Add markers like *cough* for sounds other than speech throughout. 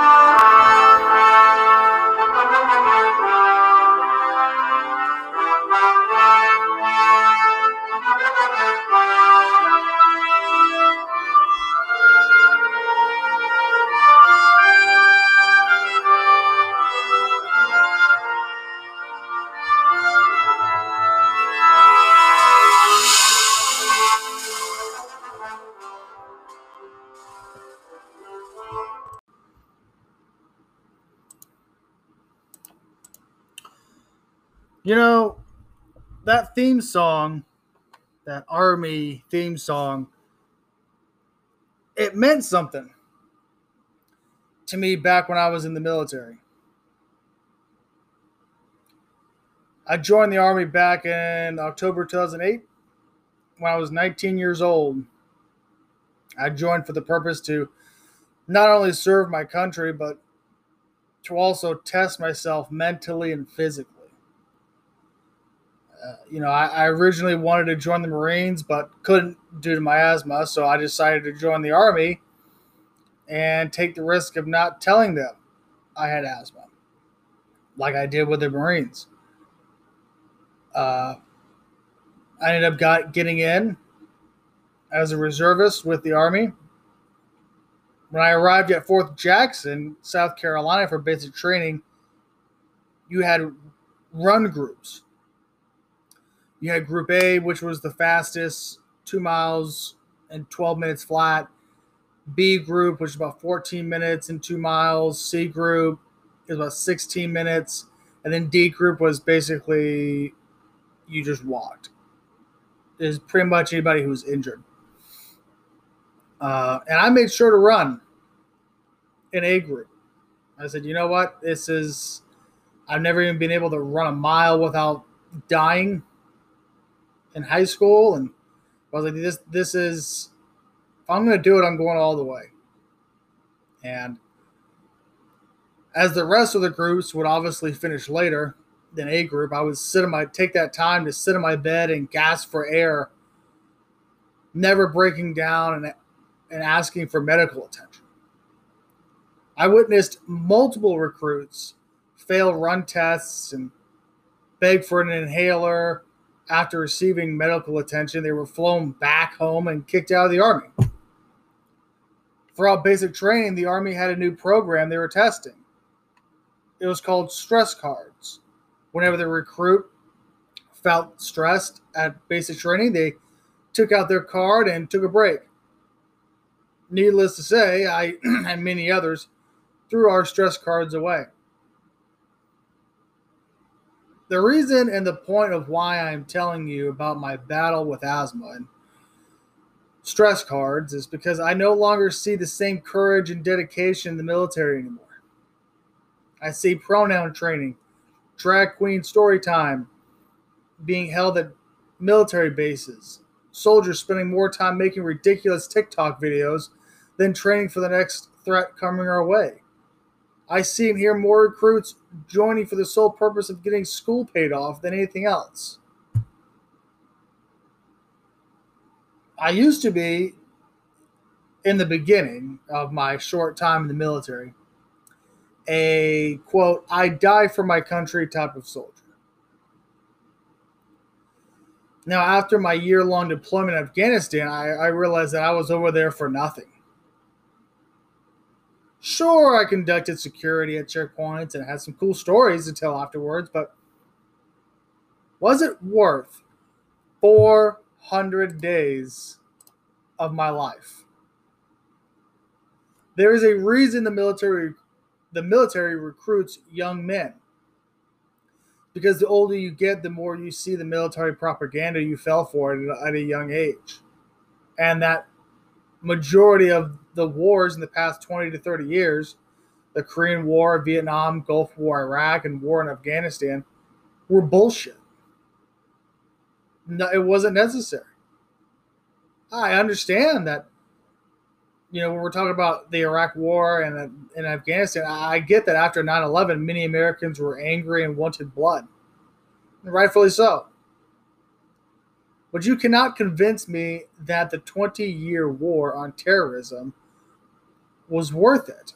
Bye. You know, that theme song, that army theme song, it meant something to me back when I was in the military. I joined the army back in October 2008 when I was 19 years old. I joined for the purpose to not only serve my country, but to also test myself mentally and physically. You know, I, I, originally wanted to join the Marines, but couldn't due to my asthma. So I decided to join the Army and take the risk of not telling them I had asthma, like I did with the Marines. Uh, I ended up got, getting in as a reservist with the Army. When I arrived at Fort Jackson, South Carolina for basic training, you had run groups you had Group A, which was the fastest, two miles and 12 minutes flat. B group, which is about 14 minutes and two miles. C group is about 16 minutes. And then D group was basically you just walked. Is pretty much anybody who's injured. Uh, and I made sure to run in A group. I said, you know what? This is, I've never even been able to run a mile without dying in high school, and I was like, this this is if I'm going to do it, I'm going all the way. And as the rest of the groups would obviously finish later than A group, I would sit in my take that time to sit in my bed and gasp for air, never breaking down and and asking for medical attention. I witnessed multiple recruits fail run tests and beg for an inhaler after receiving medical attention, they were flown back home and kicked out of the Army. Throughout basic training, the Army had a new program they were testing. It was called stress cards. Whenever the recruit felt stressed at basic training, they took out their card and took a break. Needless to say, I *clears throat* and many others threw our stress cards away the reason and the point of why I'm telling you about my battle with asthma and stress cards is because I no longer see the same courage and dedication in the military anymore. I see pronoun training, drag queen story time being held at military bases, soldiers spending more time making ridiculous TikTok videos than training for the next threat coming our way. I see and hear more recruits joining for the sole purpose of getting school paid off than anything else. I used to be, in the beginning of my short time in the military, a quote, I die for my country type of soldier. Now, after my year long deployment in Afghanistan, I, I realized that I was over there for nothing. Sure, I conducted security at checkpoints and had some cool stories to tell afterwards, but was it worth 400 days of my life? There is a reason the military the military recruits young men. Because the older you get, the more you see the military propaganda you fell for at a young age. And that majority of the wars in the past 20 to 30 years, the Korean War, Vietnam, Gulf War, Iraq, and war in Afghanistan, were bullshit. No, it wasn't necessary. I understand that, you know, when we're talking about the Iraq War and in Afghanistan, I get that after 9 11, many Americans were angry and wanted blood. And rightfully so. But you cannot convince me that the 20 year war on terrorism was worth it.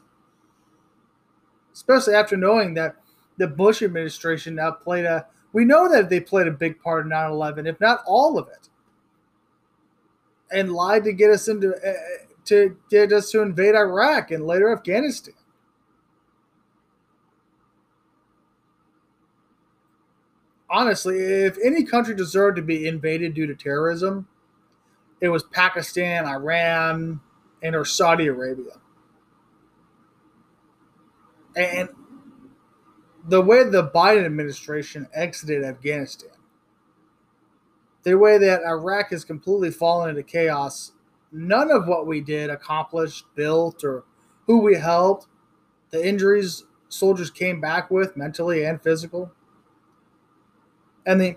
especially after knowing that the Bush administration now played a. We know that they played a big part in 9 11, if not all of it, and lied to get us into. Uh, to get us to invade Iraq and later Afghanistan. Honestly, if any country deserved to be invaded due to terrorism, it was Pakistan, Iran, and or Saudi Arabia. And the way the Biden administration exited Afghanistan, the way that Iraq has completely fallen into chaos, none of what we did accomplished, built, or who we helped, the injuries soldiers came back with, mentally and physical, and the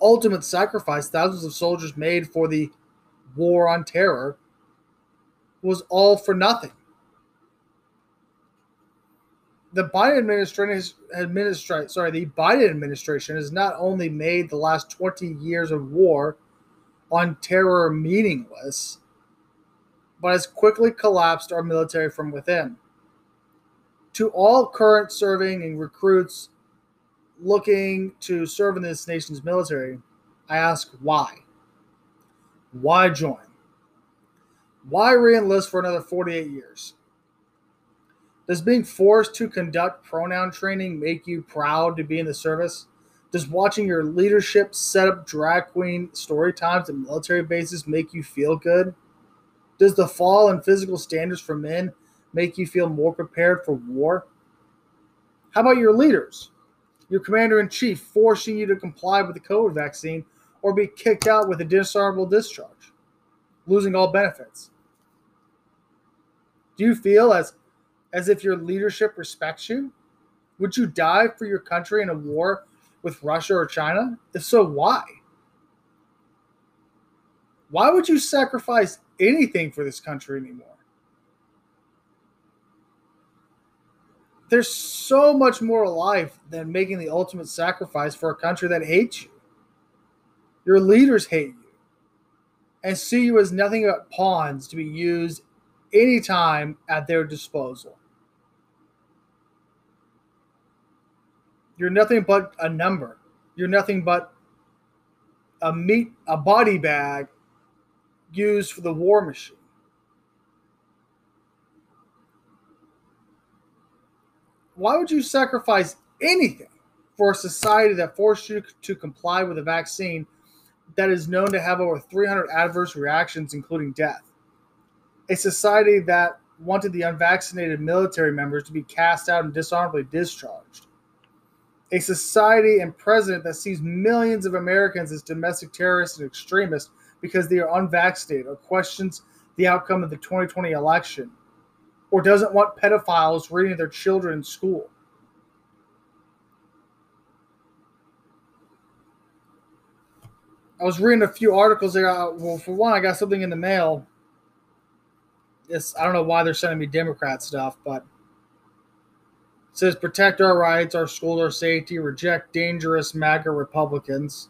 ultimate sacrifice thousands of soldiers made for the war on terror was all for nothing. The Biden administration administration sorry the Biden administration has not only made the last 20 years of war on terror meaningless but has quickly collapsed our military from within. To all current serving and recruits looking to serve in this nation's military i ask why why join why reenlist for another 48 years does being forced to conduct pronoun training make you proud to be in the service? Does watching your leadership set up drag queen story times at military bases make you feel good? Does the fall in physical standards for men make you feel more prepared for war? How about your leaders? Your commander in chief forcing you to comply with the COVID vaccine or be kicked out with a dishonorable discharge, losing all benefits? Do you feel as as if your leadership respects you? Would you die for your country in a war with Russia or China? If so, why? Why would you sacrifice anything for this country anymore? There's so much more life than making the ultimate sacrifice for a country that hates you. Your leaders hate you and see you as nothing but pawns to be used anytime at their disposal. You're nothing but a number. You're nothing but a meat, a body bag used for the war machine. Why would you sacrifice anything for a society that forced you to comply with a vaccine that is known to have over 300 adverse reactions, including death? A society that wanted the unvaccinated military members to be cast out and dishonorably discharged a society and president that sees millions of Americans as domestic terrorists and extremists because they are unvaccinated or questions the outcome of the 2020 election or doesn't want pedophiles reading their children in school. I was reading a few articles there. Uh, well, for one, I got something in the mail. It's, I don't know why they're sending me Democrat stuff, but it says protect our rights, our schools, our safety, reject dangerous MAGA Republicans.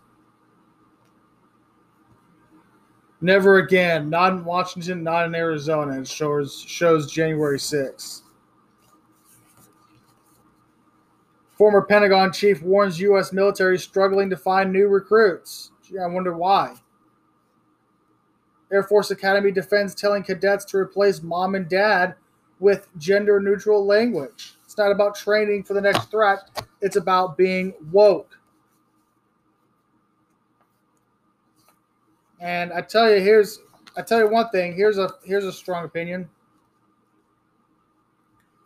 Never again. Not in Washington, not in Arizona. It shows shows January 6th. Former Pentagon chief warns U.S. military struggling to find new recruits. Gee, I wonder why. Air Force Academy defends telling cadets to replace mom and dad with gender neutral language. It's not about training for the next threat, it's about being woke. And I tell you, here's I tell you one thing. Here's a here's a strong opinion.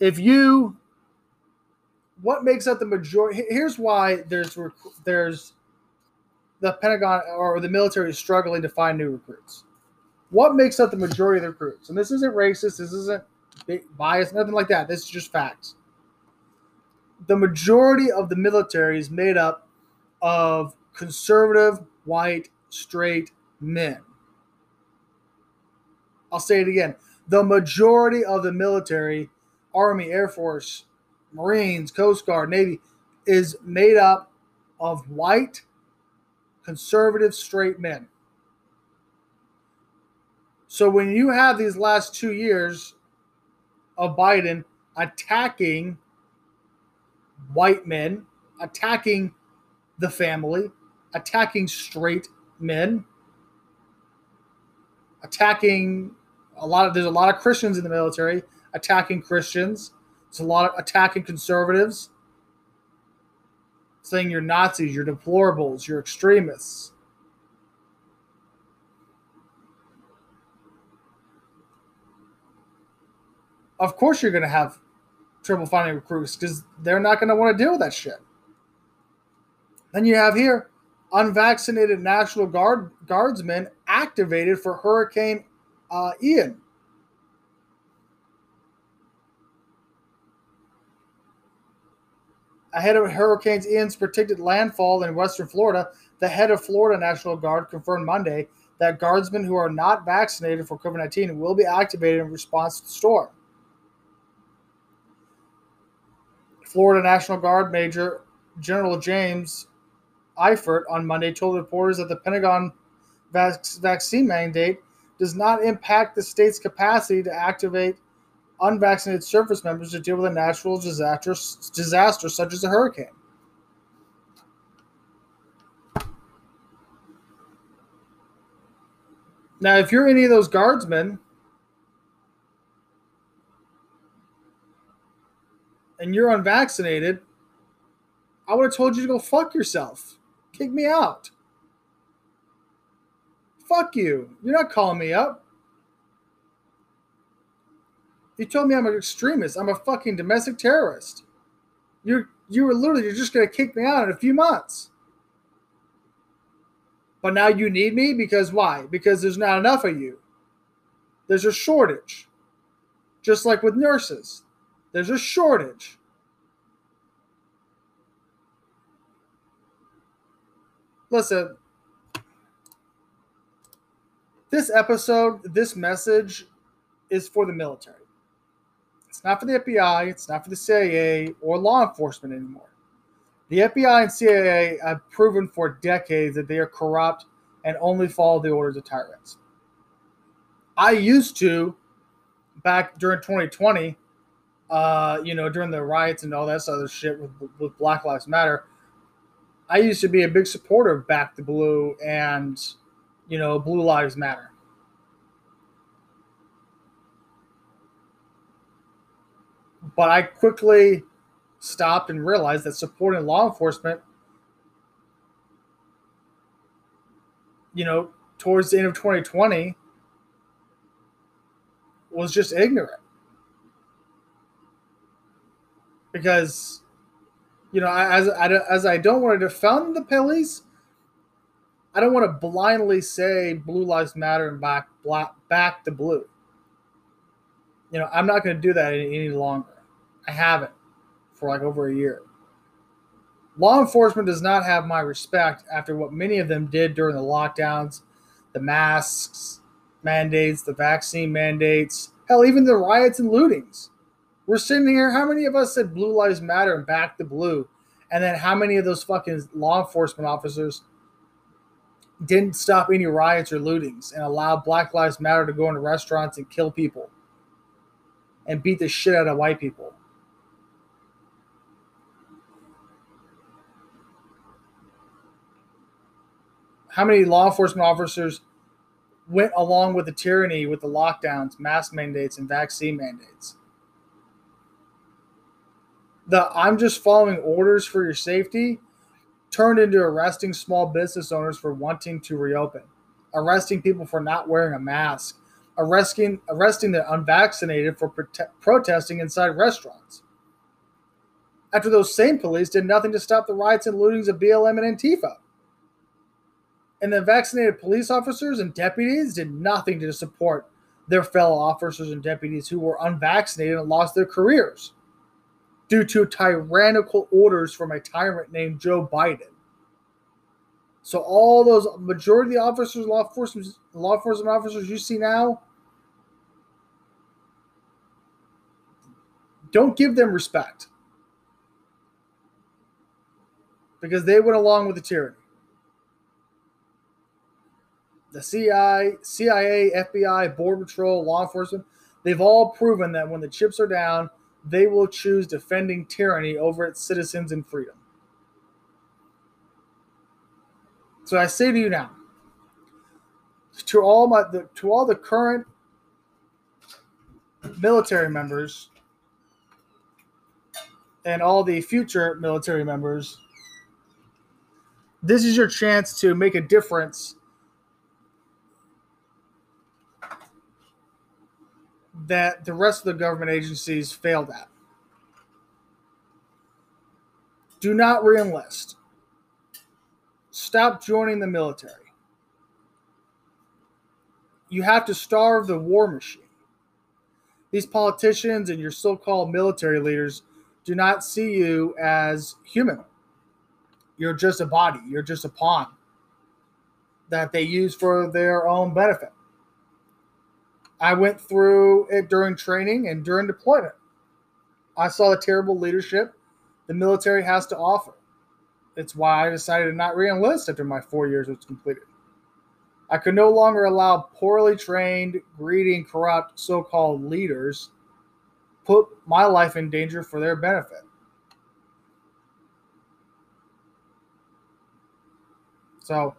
If you, what makes up the majority? Here's why there's there's the Pentagon or the military is struggling to find new recruits. What makes up the majority of the recruits? And this isn't racist. This isn't bias. Nothing like that. This is just facts the majority of the military is made up of conservative, white, straight men. I'll say it again. The majority of the military, Army, Air Force, Marines, Coast Guard, Navy, is made up of white, conservative, straight men. So when you have these last two years of Biden attacking white men, attacking the family, attacking straight men, attacking a lot of there's a lot of Christians in the military attacking Christians. There's a lot of attacking conservatives, saying you're Nazis, you're deplorables, you're extremists. Of course, you're going to have trouble finding recruits because they're not going to want to deal with that shit. Then you have here unvaccinated National Guard guardsmen activated for Hurricane uh, Ian. Ahead of Hurricane Ian's predicted landfall in western Florida, the head of Florida National Guard confirmed Monday that guardsmen who are not vaccinated for COVID 19 will be activated in response to the storm. Florida National Guard Major General James Eifert on Monday told reporters that the Pentagon vaccine mandate does not impact the state's capacity to activate unvaccinated service members to deal with a natural disaster, disaster such as a hurricane. Now, if you're any of those guardsmen and you're unvaccinated, I would have told you to go fuck yourself. Kick me out. Fuck you. You're not calling me up. You told me I'm an extremist. I'm a fucking domestic terrorist. You're you were literally you're just gonna kick me out in a few months. But now you need me because why? Because there's not enough of you. There's a shortage. Just like with nurses. There's a shortage. Listen, this episode, this message is for the military. It's not for the FBI, it's not for the CIA or law enforcement anymore. The FBI and CIA have proven for decades that they are corrupt and only follow the orders of tyrants. I used to, back during 2020, uh, you know, during the riots and all that other shit with, with Black Lives Matter, I used to be a big supporter of Back the Blue and, you know, Blue Lives Matter. But I quickly stopped and realized that supporting law enforcement, you know, towards the end of 2020 was just ignorant. Because, you know, as, as I don't want to defend the police, I don't want to blindly say Blue Lives Matter and back black, back the blue. You know, I'm not going to do that any, any longer. I haven't for like over a year. Law enforcement does not have my respect after what many of them did during the lockdowns, the masks mandates, the vaccine mandates, hell, even the riots and lootings. We're sitting here, how many of us said Blue Lives Matter and back the blue? And then how many of those fucking law enforcement officers didn't stop any riots or lootings and allow Black Lives Matter to go into restaurants and kill people and beat the shit out of white people? how many law enforcement officers went along with the tyranny with the lockdowns, mask mandates, and vaccine mandates? The I'm just following orders for your safety turned into arresting small business owners for wanting to reopen, arresting people for not wearing a mask, arresting arresting the unvaccinated for prote- protesting inside restaurants. After those same police did nothing to stop the riots and lootings of BLM and Antifa. And the vaccinated police officers and deputies did nothing to support their fellow officers and deputies who were unvaccinated and lost their careers due to tyrannical orders from a tyrant named Joe Biden. So all those majority of the officers, law enforcement, law enforcement officers you see now, don't give them respect because they went along with the tyranny the CIA, CIA, FBI, Border Patrol, law enforcement, they've all proven that when the chips are down, they will choose defending tyranny over its citizens and freedom. So I say to you now, to all my the, to all the current military members and all the future military members, this is your chance to make a difference that the rest of the government agencies failed at. Do not reenlist. Stop joining the military. You have to starve the war machine. These politicians and your so called military leaders do not see you as human. You're just a body, you're just a pawn that they use for their own benefit. I went through it during training and during deployment. I saw the terrible leadership the military has to offer. It's why I decided to not reenlist after my four years was completed. I could no longer allow poorly trained, greedy, and corrupt so called leaders put my life in danger for their benefit. So,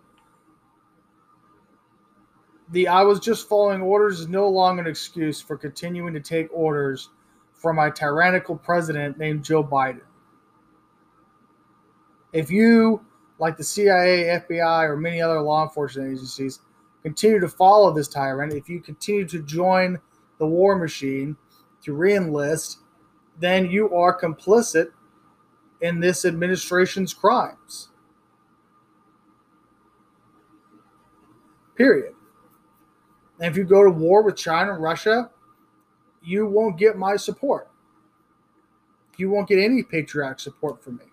the I was just following orders is no longer an excuse for continuing to take orders from a tyrannical president named Joe Biden. If you, like the CIA, FBI, or many other law enforcement agencies, continue to follow this tyrant, if you continue to join the war machine, to reenlist, then you are complicit in this administration's crimes. Period. And if you go to war with China and Russia, you won't get my support. You won't get any patriotic support from me.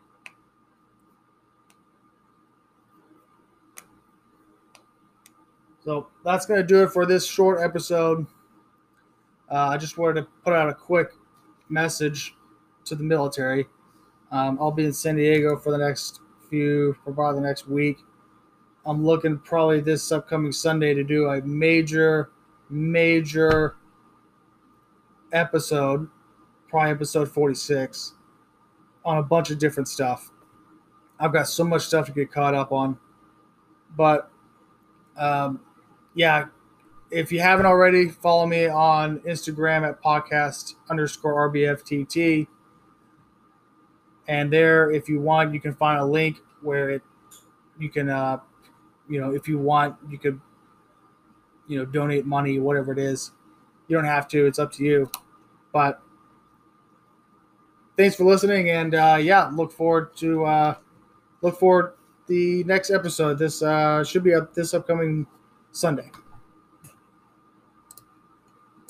So that's going to do it for this short episode. Uh, I just wanted to put out a quick message to the military. Um, I'll be in San Diego for the next few, for about the next week. I'm looking probably this upcoming Sunday to do a major, major episode, probably episode 46, on a bunch of different stuff. I've got so much stuff to get caught up on. But um, yeah, if you haven't already, follow me on Instagram at podcast underscore RBFTT. And there, if you want, you can find a link where it you can, uh, you know, if you want, you could, you know, donate money, whatever it is. You don't have to; it's up to you. But thanks for listening, and uh, yeah, look forward to uh, look forward the next episode. This uh, should be up this upcoming Sunday.